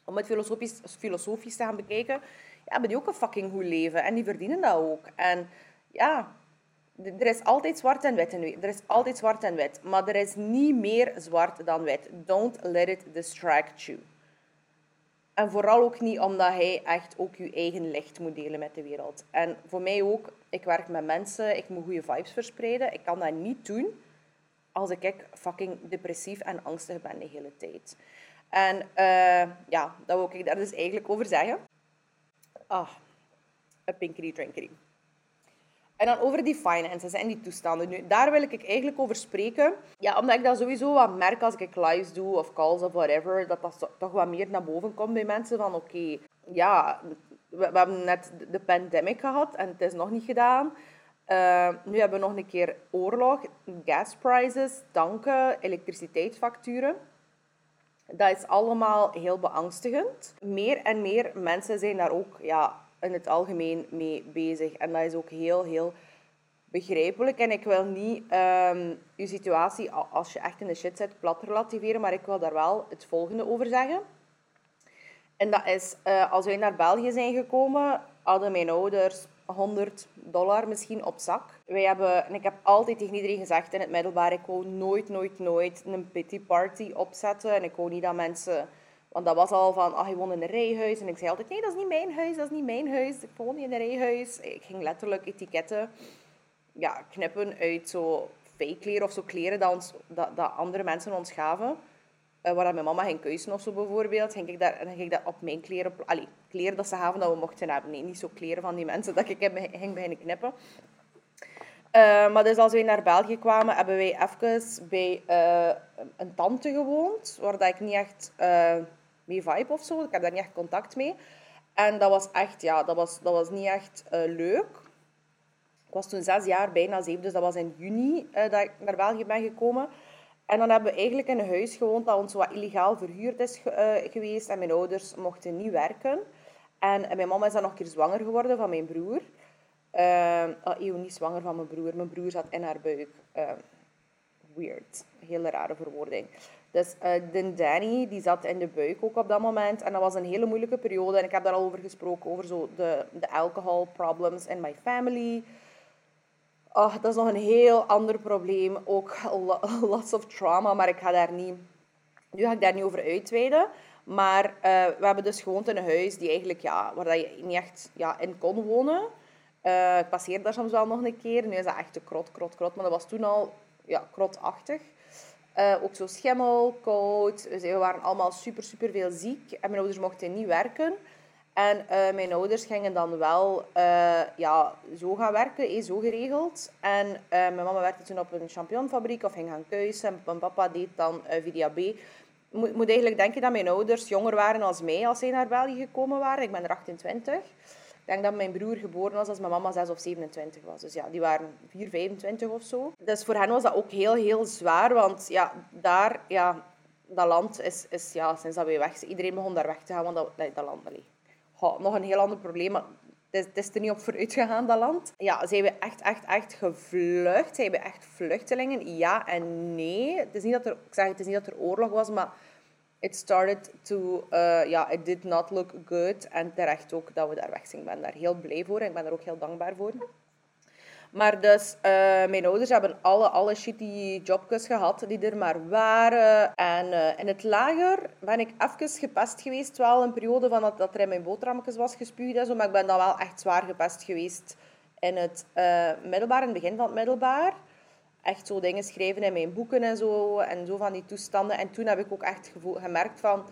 om het filosofisch, filosofisch te gaan bekijken, ja, hebben die ook een fucking goed leven. En die verdienen dat ook. En ja, er is altijd zwart en wit in Er is altijd zwart en wit. Maar er is niet meer zwart dan wit. Don't let it distract you. En vooral ook niet omdat hij echt ook je eigen licht moet delen met de wereld. En voor mij ook, ik werk met mensen, ik moet goede vibes verspreiden. Ik kan dat niet doen als ik fucking depressief en angstig ben de hele tijd. En uh, ja, dat wil ik daar dus eigenlijk over zeggen. Ah, een pinkery drinkery. En dan over die finances en die toestanden. Nu, daar wil ik eigenlijk over spreken. Ja, omdat ik dat sowieso wat merk als ik lives doe of calls of whatever. Dat dat toch wat meer naar boven komt bij mensen. Van oké, ja, we, hebben net de pandemic gehad en het is nog niet gedaan. Uh, nu hebben we nog een keer oorlog, gas prices, tanken, elektriciteitsfacturen. Dat is allemaal heel beangstigend. Meer en meer mensen zijn daar ook ja, in het algemeen mee bezig. En dat is ook heel, heel begrijpelijk. En ik wil niet um, je situatie, als je echt in de shit zit, plat relativeren, maar ik wil daar wel het volgende over zeggen. En dat is, uh, als wij naar België zijn gekomen, hadden mijn ouders 100 dollar misschien op zak. Wij hebben, en ik heb altijd tegen iedereen gezegd in het middelbaar, ik wou nooit, nooit, nooit een pity party opzetten. En ik wou niet dat mensen want dat was al van, ah, je woont in een rijhuis. En ik zei altijd, nee, dat is niet mijn huis, dat is niet mijn huis. Ik woon niet in een rijhuis. Ik ging letterlijk etiketten ja, knippen uit zo fake of zo kleren dat, dat, andere mensen ons gaven. Uh, waar mijn mama ging keuzen of zo bijvoorbeeld, ging ik daar, dan ging ik dat op mijn kleren... Allee, kleren dat ze gaven dat we mochten hebben. Nee, niet zo kleren van die mensen dat ik ging beginnen knippen. Uh, maar dus als wij naar België kwamen, hebben wij even bij uh, een tante gewoond, waar dat ik niet echt mee vibe of zo. Ik heb daar niet echt contact mee. En dat was echt, ja, dat was, dat was niet echt leuk. Ik was toen zes jaar, bijna zeven, dus dat was in juni dat ik naar België ben gekomen. En dan hebben we eigenlijk in een huis gewoond dat ons wat illegaal verhuurd is geweest. En mijn ouders mochten niet werken. En, mijn mama is dan nog een keer zwanger geworden van mijn broer. Uh, oh, eeuw, niet zwanger van mijn broer. Mijn broer zat in haar buik. Weird. Hele rare verwoording. Dus uh, de Danny, die zat in de buik ook op dat moment. En dat was een hele moeilijke periode. En ik heb daar al over gesproken, over zo de, de alcohol problems in my family. Oh, dat is nog een heel ander probleem. Ook [laughs] lots of trauma, maar ik ga daar niet... Nu ga ik daar niet over uitweiden. Maar uh, we hebben dus gewoond in een huis die eigenlijk, ja, waar je niet echt ja, in kon wonen. Uh, ik passeerde daar soms wel nog een keer. Nu is dat echt de krot, krot, krot. Maar dat was toen al ja, krotachtig. Uh, ook zo schimmel, koud. Dus we waren allemaal super, super veel ziek. En mijn ouders mochten niet werken. En uh, mijn ouders gingen dan wel ja, zo gaan werken, eh, zo geregeld. En mijn mama werkte toen op een championfabriek of ging gaan kuisen. En mijn papa deed dan via B. Moet, moet eigenlijk denken dat mijn ouders jonger waren als mij als zij naar België gekomen waren. Ik ben er 28. Denk dat mijn broer geboren was als mijn mama 6 of 27 was. Dus ja, die waren 4, 25 of zo. Dus voor hen was dat ook heel, heel zwaar. Want ja, daar, ja, dat land is, is ja, sinds dat wij weg zijn, iedereen begon daar weg te gaan. Want dat, dat, land, allee, nog een heel ander probleem. Maar het is, er niet op vooruit gegaan, dat land. Ja, zijn we echt, echt, echt gevlucht? Zijn we echt vluchtelingen? Ja en nee. Het is niet dat er, ik zeg, het is niet dat er oorlog was, maar it started to, uh, ja, it did not look good. En terecht ook dat we daar weg zijn. Ik ben daar heel blij voor en ik ben daar ook heel dankbaar voor. Maar dus, uh, mijn ouders hebben alle, alle shitty jobjes gehad die er maar waren. En uh, in het lager ben ik even gepest geweest. Wel een periode van dat, dat er in mijn boterhammetjes was gespuugd en zo. Maar ik ben dan wel echt zwaar gepest geweest in het middelbaar, in het begin van het middelbaar echt zo dingen schrijven in mijn boeken en zo. En zo van die toestanden. En toen heb ik ook echt gemerkt van...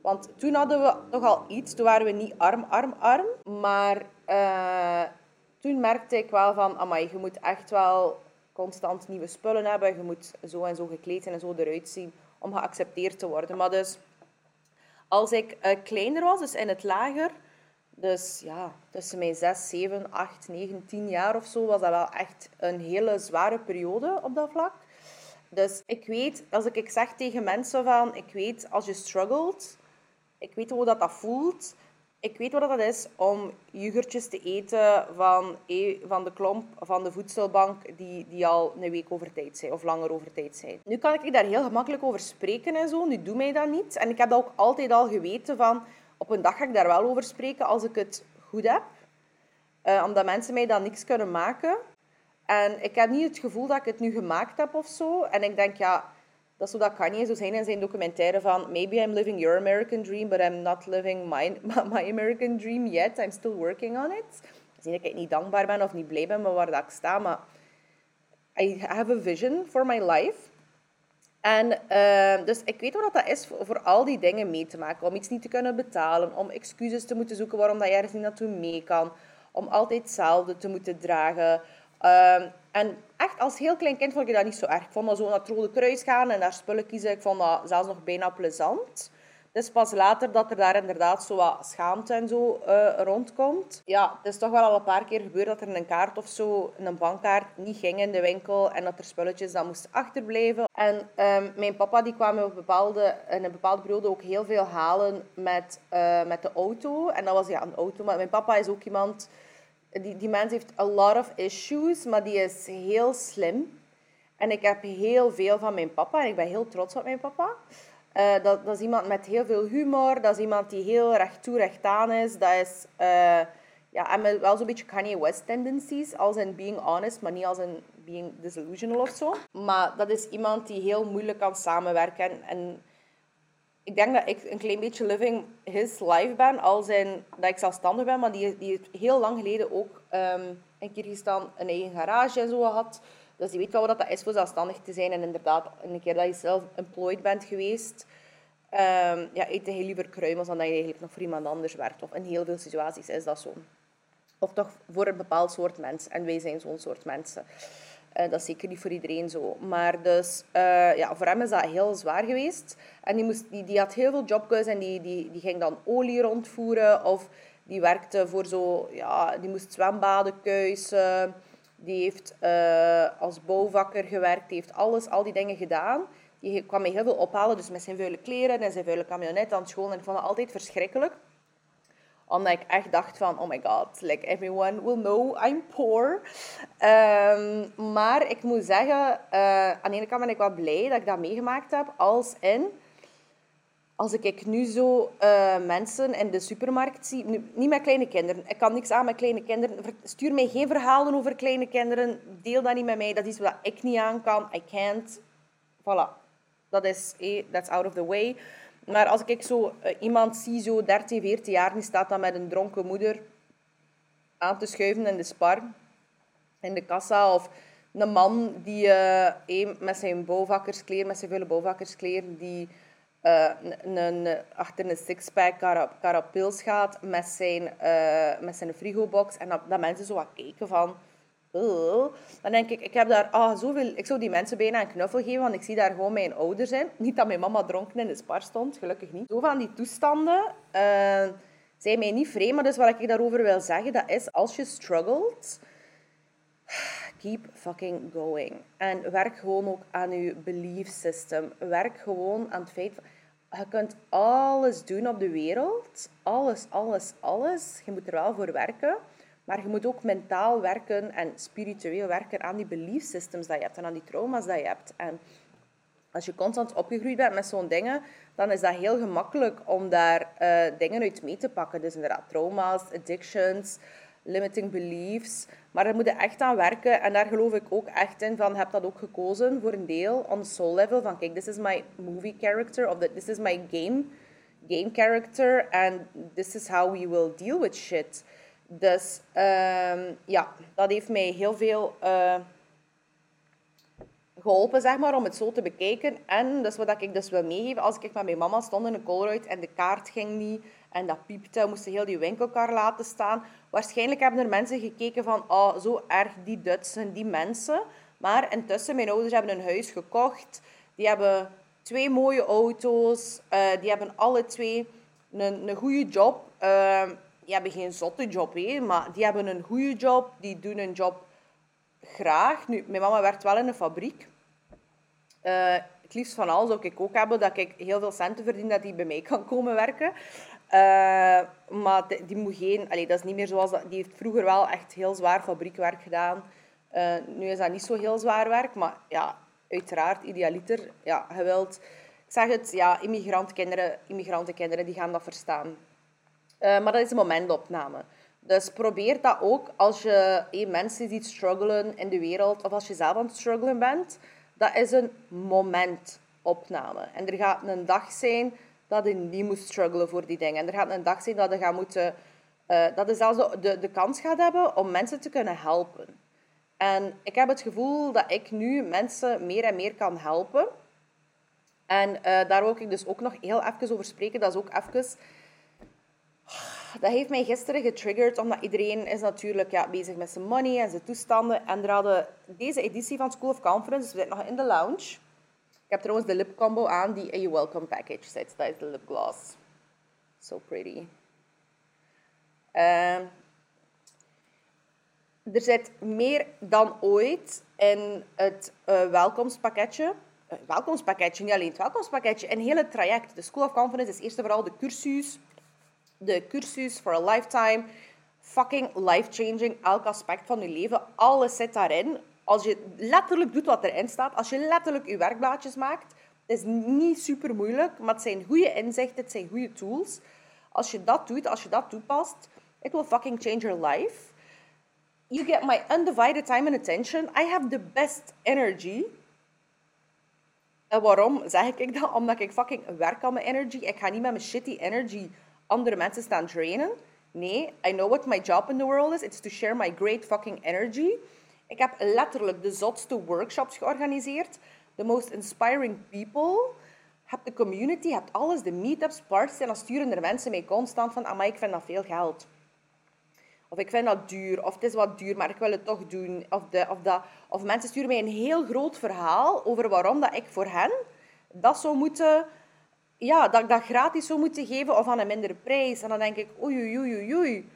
Want toen hadden we nogal iets. Toen waren we niet arm, arm, arm. Maar uh, toen merkte ik wel van... Amai, je moet echt wel constant nieuwe spullen hebben. Je moet zo en zo gekleed zijn en zo eruit zien om geaccepteerd te worden. Maar dus... Als ik uh, kleiner was, dus in het lager dus ja, tussen mijn 6, 7, 8, 9, 10 jaar of zo was dat wel echt een hele zware periode op dat vlak. Dus ik weet, als ik zeg tegen mensen van, ik weet als je struggelt, ik weet hoe dat, dat voelt. Ik weet wat dat is om yoghurtjes te eten van, e, van de klomp van de voedselbank die, die al een week over tijd zijn of langer over tijd zijn. Nu kan ik daar heel gemakkelijk over spreken en zo. Nu doe mij dat niet. En ik heb dat ook altijd al geweten van op een dag ga ik daar wel over spreken als ik het goed heb. Uh, omdat mensen mij dan niks kunnen maken. En ik heb niet het gevoel dat ik het nu gemaakt heb of zo. En ik denk, ja, dat is zo dat Kanye zo zijn in zijn documentaire van maybe I'm living your American dream, but I'm not living [laughs] my, my American dream yet. I'm still working on it. Niet dat ik niet dankbaar ben of niet blij ben met waar dat ik sta, maar I have a vision for my life. En uh, dus ik weet wat dat is voor, voor, al die dingen mee te maken. Om iets niet te kunnen betalen, om excuses te moeten zoeken waarom dat je ergens niet naartoe mee kan. Om altijd hetzelfde te moeten dragen. Uh, en echt als heel klein kind vond ik dat niet zo erg. Ik vond dat zo naar het Rode Kruis gaan en daar spullen kiezen. Ik vond dat zelfs nog bijna plezant. Het is pas later dat er daar inderdaad zo wat schaamte en zo uh, rondkomt. Ja, het is toch wel al een paar keer gebeurd dat er een kaart of zo, een bankkaart, niet ging in de winkel en dat er spulletjes dan moesten achterblijven. En um, mijn papa die kwam in een bepaalde periode ook heel veel halen met, uh, met de auto. En dat was ja een auto, maar mijn papa is ook iemand... Die, die mens heeft a lot of issues, maar die is heel slim. En ik heb heel veel van mijn papa en ik ben heel trots op mijn papa. Uh, dat, dat, is iemand met heel veel humor. Dat is iemand die heel recht toe, recht aan is. Dat is... Uh, ja, en met wel zo'n beetje Kanye West tendencies. Als in being honest, maar niet als in being disillusional of zo. Maar dat is iemand die heel moeilijk kan samenwerken. En ik denk dat ik een klein beetje living his life ben. Als in dat ik zelfstandig ben. Maar die, die heeft heel lang geleden ook in Kyrgyzstan een eigen garage en zo had. Dus die weet wel wat dat is voor zelfstandig te zijn. En inderdaad, een keer dat je zelf employed bent geweest, um, ja, eet je liever kruimels dan dat je eigenlijk nog voor iemand anders werkt. Of in heel veel situaties is dat zo. Of toch voor een bepaald soort mensen. En wij zijn zo'n soort mensen. Uh, dat is zeker niet voor iedereen zo. Maar dus, uh, ja, voor hem is dat heel zwaar geweest. En die, moest, die, die had heel veel jobkeus en die, die, die ging dan olie rondvoeren. Of die werkte voor zo, ja, die moest zwembaden kuisen. Die heeft uh, als bouwvakker gewerkt. Die heeft alles, al die dingen gedaan. Die kwam mij heel veel ophalen, dus met zijn vuile kleren en zijn vuile camionet aan school. En ik vond het altijd verschrikkelijk omdat ik echt dacht van, oh my god, like everyone will know I'm poor. Um, maar ik moet zeggen, uh, aan de ene kant ben ik wel blij dat ik dat meegemaakt heb. Als in, als ik nu zo uh, mensen in de supermarkt zie, niet met kleine kinderen. Ik kan niks aan met kleine kinderen. Stuur mij geen verhalen over kleine kinderen. Deel dat niet met mij. Dat is wat ik niet aan kan. I can't. Voilà. Dat is, eh, that's out of the way. Maar als ik zo uh, iemand zie, zo 13, 14 jaar, die staat dan met een dronken moeder aan te schuiven in de spar, in de kassa. Of een man die met zijn bouwvakkerskleren, met zijn vuile bouwvakkerskleren, die uh, een, achter een sixpack carapils gaat met zijn, met zijn frigobox. En dat, mensen zo wat kijken van dan denk ik, ik heb daar ah, zoveel... Ik zou die mensen bijna een knuffel geven, want ik zie daar gewoon mijn ouders in. [laughs] Niet dat mijn mama dronken in de spar stond, gelukkig niet. Zo van die toestanden uh, zijn mij niet vreemd, maar dus wat ik daarover wil zeggen, dat is als je struggelt, keep fucking going. En werk gewoon ook aan je belief system. Werk gewoon aan het feit... Je kunt alles doen op de wereld. Alles, alles, alles. Je moet er wel voor werken. Maar je moet ook mentaal werken en spiritueel werken aan die belief systems dat je hebt en aan die trauma's dat je hebt. En als je constant opgegroeid bent met zo'n dingen, dan is dat heel gemakkelijk om daar uh, dingen uit mee te pakken. Dus inderdaad, trauma's, addictions, limiting beliefs. Maar daar moet je echt aan werken. En daar geloof ik ook echt in van, heb dat ook gekozen voor een deel, on the soul level. Van kijk, this is my movie character, of this is my game, game character. And this is how we will deal with shit. Dus ehm, ja, dat heeft mij heel veel uh, geholpen, zeg maar, om het zo te bekijken. En is wat ik dus wil meegeven. Als ik met mijn mama stond in een Colruyt en de kaart ging niet en dat piepte, moesten heel die winkelkar laten staan. Waarschijnlijk hebben er mensen gekeken van, oh, zo erg die Dutsen, die mensen. Maar intussen, mijn ouders hebben een huis gekocht. Die hebben twee mooie auto's. Uh, die hebben alle twee een, een goede job. Uh, die hebben geen zotte job, hè, maar die hebben een goede job, die doen een job graag. Nu, mijn mama werkt wel in een fabriek. Uh, het liefst van alles zou ik ook hebben dat ik heel veel centen verdien dat die bij mij kan komen werken. Uh, maar die, moet geen... Allee, dat is niet meer zoals... Dat, die heeft vroeger wel echt heel zwaar fabriekwerk gedaan. Uh, nu is dat niet zo heel zwaar werk, maar ja, uiteraard, idealiter. Ja, je wilt... Ik zeg het, ja, immigrantenkinderen, immigrantenkinderen die gaan dat verstaan. Uh, maar dat is een momentopname. Dus probeer dat ook als je mensen ziet struggelen in de wereld, of als je zelf aan het struggelen bent. Dat is een momentopname. En er gaat een dag zijn dat je niet moet struggelen voor die dingen. En er gaat een dag zijn dat je gaat moeten... Uh, dat je zelfs de, de kans gaat hebben om mensen te kunnen helpen. En ik heb het gevoel dat ik nu mensen meer en meer kan helpen. En uh, daar wil ik dus ook nog heel even over spreken. Dat is ook even dat heeft mij gisteren getriggerd, omdat iedereen is natuurlijk ja, bezig met zijn money en zijn toestanden. En er hadden deze editie van School of Conference, we zitten nog in de lounge. Ik heb trouwens de lip combo aan die in je welcome package zit. Dat is de lip gloss. So pretty. Uh, er zit meer dan ooit in het uh, welkomstpakketje. Uh, welkomstpakketje, niet alleen het welkomstpakketje, een hele traject. De School of Conference is eerst en vooral de cursus de cursus for a lifetime. Fucking life-changing. Elk aspect van je leven. Alles zit daarin. Als je letterlijk doet wat erin staat. Als je letterlijk je werkblaadjes maakt. Het is niet super moeilijk. Maar het zijn goede inzichten. Het zijn goede tools. Als je dat doet, als je dat toepast. It will fucking change your life. You get my undivided time and attention. I have the best energy. En waarom zeg ik dat? Omdat ik fucking werk aan mijn energy. Ik ga niet met mijn shitty energy andere mensen staan drainen. Nee, I know what my job in the world is. It's to share my great fucking energy. Ik heb letterlijk de zotste workshops georganiseerd. The most inspiring people. Heb de community, hebt alles, de meetups, parties. En dan sturen er mensen mij constant van, maar ik vind dat veel geld. Of ik vind dat duur, of het is wat duur, maar ik wil het toch doen. Of, de, of, dat. of mensen sturen mij een heel groot verhaal over waarom dat ik voor hen dat zou moeten... Ja, dat ik dat gratis zou moeten geven of aan een mindere prijs. En dan denk ik, oei, oei, oei, oei.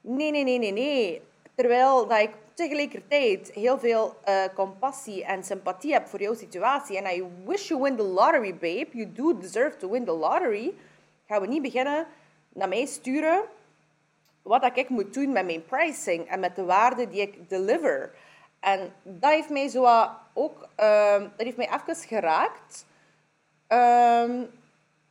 Nee, nee, nee, nee, nee. Terwijl dat ik tegelijkertijd heel veel uh, compassie en sympathie heb voor jouw situatie. En I wish you win the lottery, babe. You do deserve to win the lottery. Gaan we niet beginnen naar mij sturen wat ik moet doen met mijn pricing en met de waarde die ik deliver. En dat heeft mij zo ook, dat heeft mij even geraakt. Um,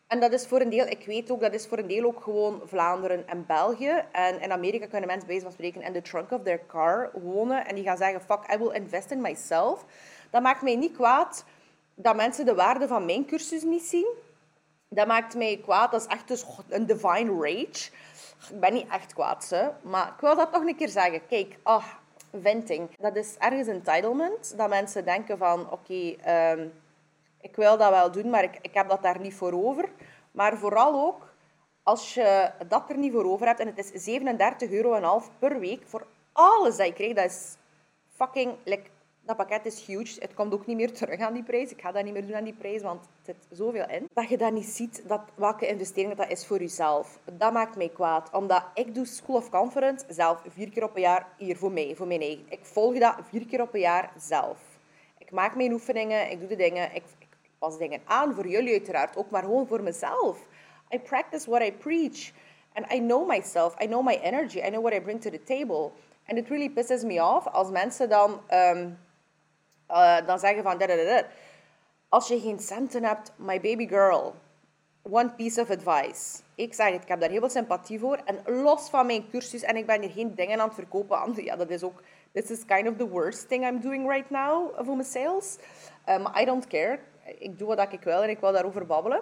en dat is voor een deel, ik weet ook, dat is voor een deel ook gewoon Vlaanderen en België. En in Amerika kunnen mensen bij van spreken in de trunk of their car wonen. En die gaan zeggen, fuck, I will invest in myself. Dat maakt mij niet kwaad dat mensen de waarde van mijn cursus niet zien. Dat maakt mij kwaad, dat is echt dus een divine rage. Ik ben niet echt kwaad, hè. maar ik wil dat toch een keer zeggen. Kijk, ah, venting. Dat is ergens entitlement. Dat mensen denken van, oké, ehm, ik wil dat wel doen, maar ik, ik heb dat daar niet voor over. Maar vooral ook, als je dat er niet voor over hebt, en het is 37,5 euro per week voor alles dat je krijgt, dat is fucking... Like, dat pakket is huge. Het komt ook niet meer terug aan die prijs. Ik ga dat niet meer doen aan die prijs, want het zit zoveel in. Dat je dat niet ziet, dat, welke investering dat is voor jezelf. Dat maakt mij kwaad. Omdat ik doe School of Conference zelf vier keer op een jaar hier voor mij, voor mijn eigen. Ik volg dat vier keer op een jaar zelf. Ik maak mijn oefeningen, ik doe de dingen. Ik, pas dingen aan voor jullie uiteraard ook, maar gewoon voor mezelf. I practice what I preach. And I know myself. I know my energy. I know what I bring to the table. And it really pisses me off als mensen dan... Um, uh, dan zeggen van... Als je geen centen hebt, my baby girl, one piece of advice. Ik zeg het, ik heb daar heel veel sympathie voor. En los van mijn cursus, en ik ben hier geen dingen aan het verkopen. ja, dat is ook... This is kind of the worst thing I'm doing right now voor mijn sales. Um, I don't care. Ik doe wat ik wil en ik wil daarover babbelen.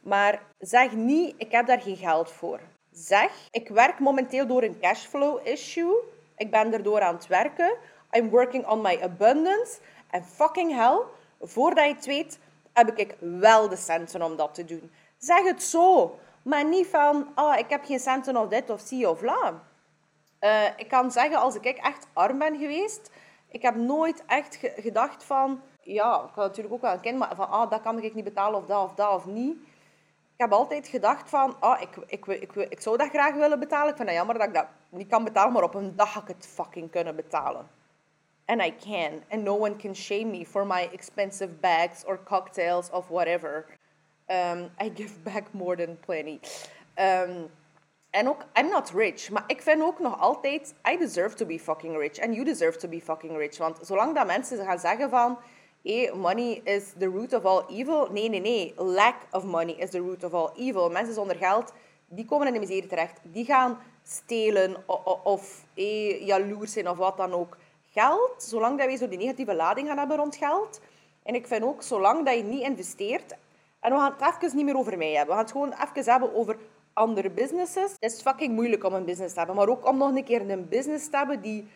Maar zeg niet, ik heb daar geen geld voor. Zeg, ik werk momenteel door een cashflow issue. Ik ben erdoor aan het werken. I'm working on my abundance. En fucking hell, voordat je het weet, heb ik wel de centen om dat te doen. Zeg het zo. Maar niet van, oh, ik heb geen centen of dit of zie of la. Uh, ik kan zeggen, als ik echt arm ben geweest, ik heb nooit echt gedacht van, ja, ik had natuurlijk ook wel kind, maar van, ah, dat kan ik niet betalen of dat of dat of niet. Ik heb altijd gedacht van, ah, ik, ik, ik, ik, ik zou dat graag willen betalen. Ik vind het jammer dat ik dat niet kan betalen, maar op een dag ga ik het fucking kunnen betalen. And I can. And no one can shame me for my expensive bags or cocktails of whatever. Um, I give back more than plenty. Um, en ook, I'm not rich. Maar ik vind ook nog altijd, I deserve to be fucking rich. And you deserve to be fucking rich. Want zolang dat mensen gaan zeggen van, hey, money is the root of all evil. Nee, nee, nee. Lack of money is the root of all evil. Mensen zonder geld, die komen in de miserie terecht. Die gaan stelen of, of hey, jaloers zijn of wat dan ook geld, zolang dat wij zo die negatieve lading gaan hebben rond geld. En ik vind ook, zolang dat je niet investeert... En we gaan het even niet meer over mij hebben. We gaan het gewoon even hebben over andere businesses. Het is fucking moeilijk om een business te hebben. Maar ook om nog een keer een business te hebben die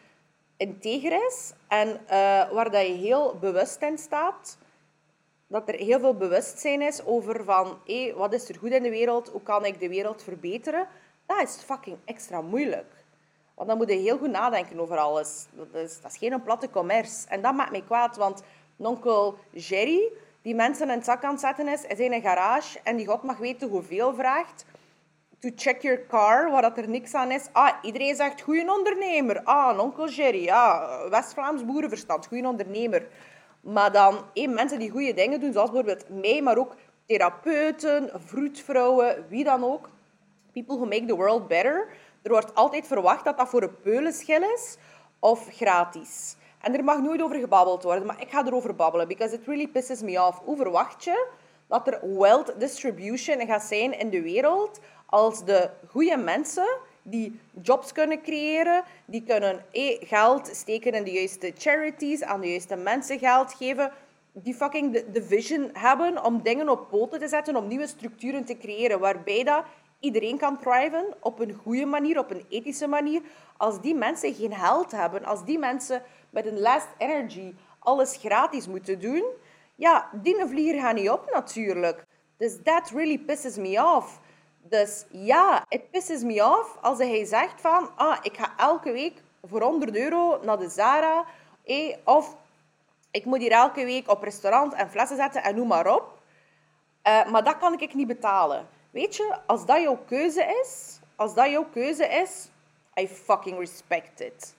integer is. En uh, waar dat je heel bewust in staat. Dat er heel veel bewustzijn is over van... Hé, wat is er goed in de wereld? Hoe kan ik de wereld verbeteren? Dat is fucking extra moeilijk. Want dan moet je heel goed nadenken over alles. Dat is, dat is geen platte commerce. En dat maakt mij kwaad, want onkel Jerry, die mensen in het zak aan het zetten is, is in een garage en die god mag weten hoeveel vraagt. To check your car, waar dat er niks aan is. Ah, iedereen zegt, goede ondernemer. Ah, onkel Jerry, ja, West-Vlaams boerenverstand, goede ondernemer. Maar dan mensen die goede dingen doen, zoals bijvoorbeeld mij, maar ook therapeuten, vroedvrouwen, wie dan ook. People who make the world better er wordt altijd verwacht dat dat voor een peulenschil is of gratis. En er mag nooit over gebabbeld worden, maar ik ga erover babbelen, because it really pisses me off. Hoe verwacht je dat er wealth distribution gaat zijn in de wereld als de goede mensen die jobs kunnen creëren, die kunnen geld steken in de juiste charities, aan de juiste mensen geld geven, die fucking de, vision hebben om dingen op poten te zetten, om nieuwe structuren te creëren, waarbij dat iedereen kan thriven op een goede manier, op een ethische manier. Als die mensen geen geld hebben, als die mensen met een last energy alles gratis moeten doen, ja, die vlieger gaat niet op natuurlijk. Dus that really pisses me off. Dus ja, het pisses me off als hij zegt van, ah, ik ga elke week voor 100 euro naar de Zara, eh, of ik moet hier elke week op restaurant en flessen zetten en noem maar op. Uh, maar dat kan ik niet betalen. Weet je, als dat jouw keuze is, als dat jouw keuze is, I fucking respect it.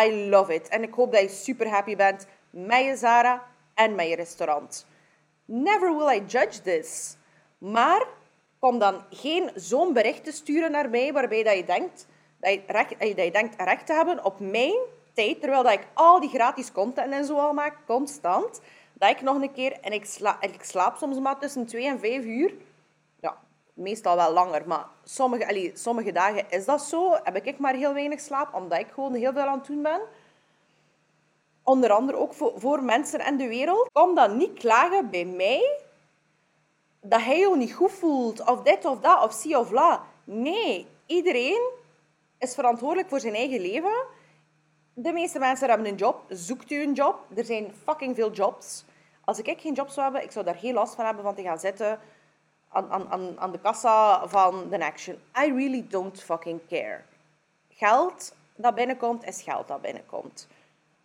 I love it. En ik hoop dat je super happy bent met je Zara en met je restaurant. Never will I judge this. Maar kom dan geen zo'n bericht te sturen naar mij waarbij dat je denkt dat je, recht, dat je denkt recht te hebben op mijn tijd, terwijl dat ik al die gratis content en zo al maak, constant, dat ik nog een keer, en ik, sla, ik slaap soms maar tussen 2 en 5 uur, ja, meestal wel langer, maar sommige, allee, sommige dagen is dat zo, heb ik maar heel weinig slaap, omdat ik gewoon heel veel aan het doen ben. Onder andere ook voor, voor mensen en de wereld. Kom dan niet klagen bij mij dat hij je niet goed voelt, of dit of dat, of zie of la. Nee, iedereen is verantwoordelijk voor zijn eigen leven. De meeste mensen hebben een job. Zoekt u een job? Er zijn fucking veel jobs. Als ik geen job zou hebben, ik zou daar geen last van hebben van te gaan zitten aan, aan, aan de kassa van de Action. I really don't fucking care. Geld dat binnenkomt, is geld dat binnenkomt.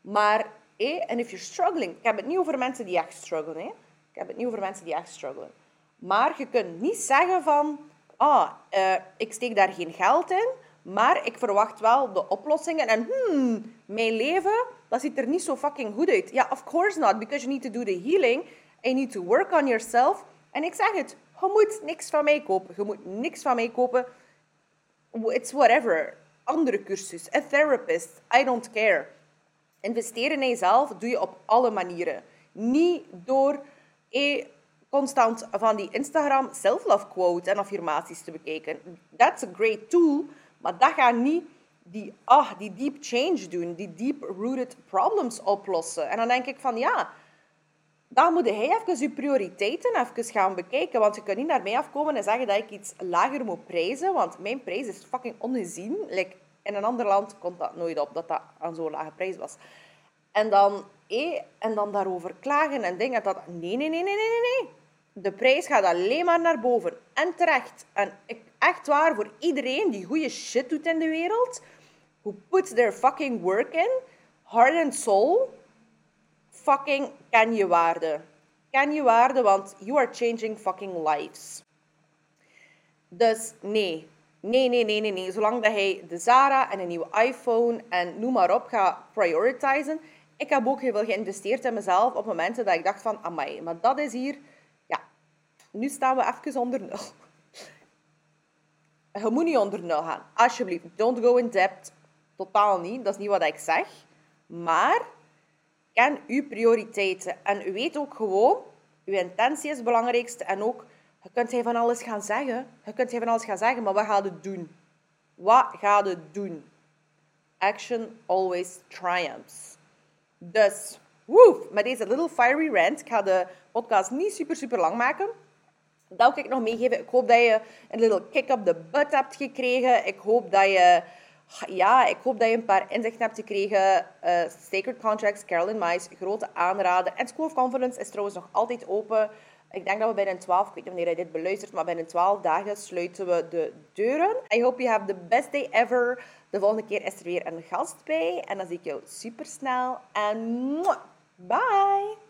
Maar, en if you're struggling, ik heb het niet over mensen die echt struggelen. Hè. Ik heb het niet over mensen die echt struggelen. Maar je kunt niet zeggen van, ah, uh, ik steek daar geen geld in, maar ik verwacht wel de oplossingen. En hmm, mijn leven, dat ziet er niet zo fucking goed uit. Ja, of course not, because you need to do the healing. You need to work on yourself. En ik zeg het, je moet niks van mij kopen. Je moet niks van mij kopen. It's whatever. Andere cursus, a therapist, I don't care. Investeren in jezelf doe je op alle manieren. Niet door eh, constant van die Instagram self-love quotes en affirmaties te bekijken. That's a great tool, maar dat gaat niet die, ah, die deep change doen, die deep-rooted problems oplossen. En dan denk ik van ja, dan moet hij even je prioriteiten even gaan bekijken. Want je kunt niet naar mij afkomen en zeggen dat ik iets lager moet prijzen, want mijn prijs is fucking ongezien. Like, in een ander land komt dat nooit op, dat dat aan zo'n lage prijs was. En dan, eh, en dan daarover klagen en dingen. Dat, nee, nee, nee, nee, nee, nee. De prijs gaat alleen maar naar boven. En terecht. En echt waar, voor iedereen die goede shit doet in de wereld, who puts their fucking work in, heart and soul, fucking ken je waarde. Ken je waarde, want you are changing fucking lives. Dus nee. Nee, nee, nee, nee, nee. Zolang dat hij de Zara en een nieuwe iPhone en noem maar op gaat prioritizen. Ik heb ook heel veel geïnvesteerd in mezelf op momenten dat ik dacht van, amai, maar dat is hier... Nu staan we even onder nul. Je moet niet onder nul gaan. Alsjeblieft, don't go in debt. Totaal niet. Dat is niet wat ik zeg. Maar ken uw prioriteiten. En weet ook gewoon, uw intentie is het belangrijkste. En ook, je kunt hij van alles gaan zeggen. Je kunt hij van alles gaan zeggen, maar wat gaat het doen? Wat gaat het doen? Action always triumphs. Dus, woef, met deze little fiery rant. Ik ga de podcast niet super, super lang maken. Dat wil ik nog meegeven. Ik hoop dat je een little kick up the butt hebt gekregen. Ik hoop dat je, ja, ik hoop dat je een paar inzichten hebt gekregen. Uh, Sacred Contracts, Carolyn Mice, grote aanraden. En School of Confidence is trouwens nog altijd open. Ik denk dat we binnen 12, ik weet niet wanneer je dit beluistert, maar binnen 12 dagen sluiten we de deuren. I hope you have the best day ever. De volgende keer is er weer een gast bij. En dan zie ik jou super snel. En bye!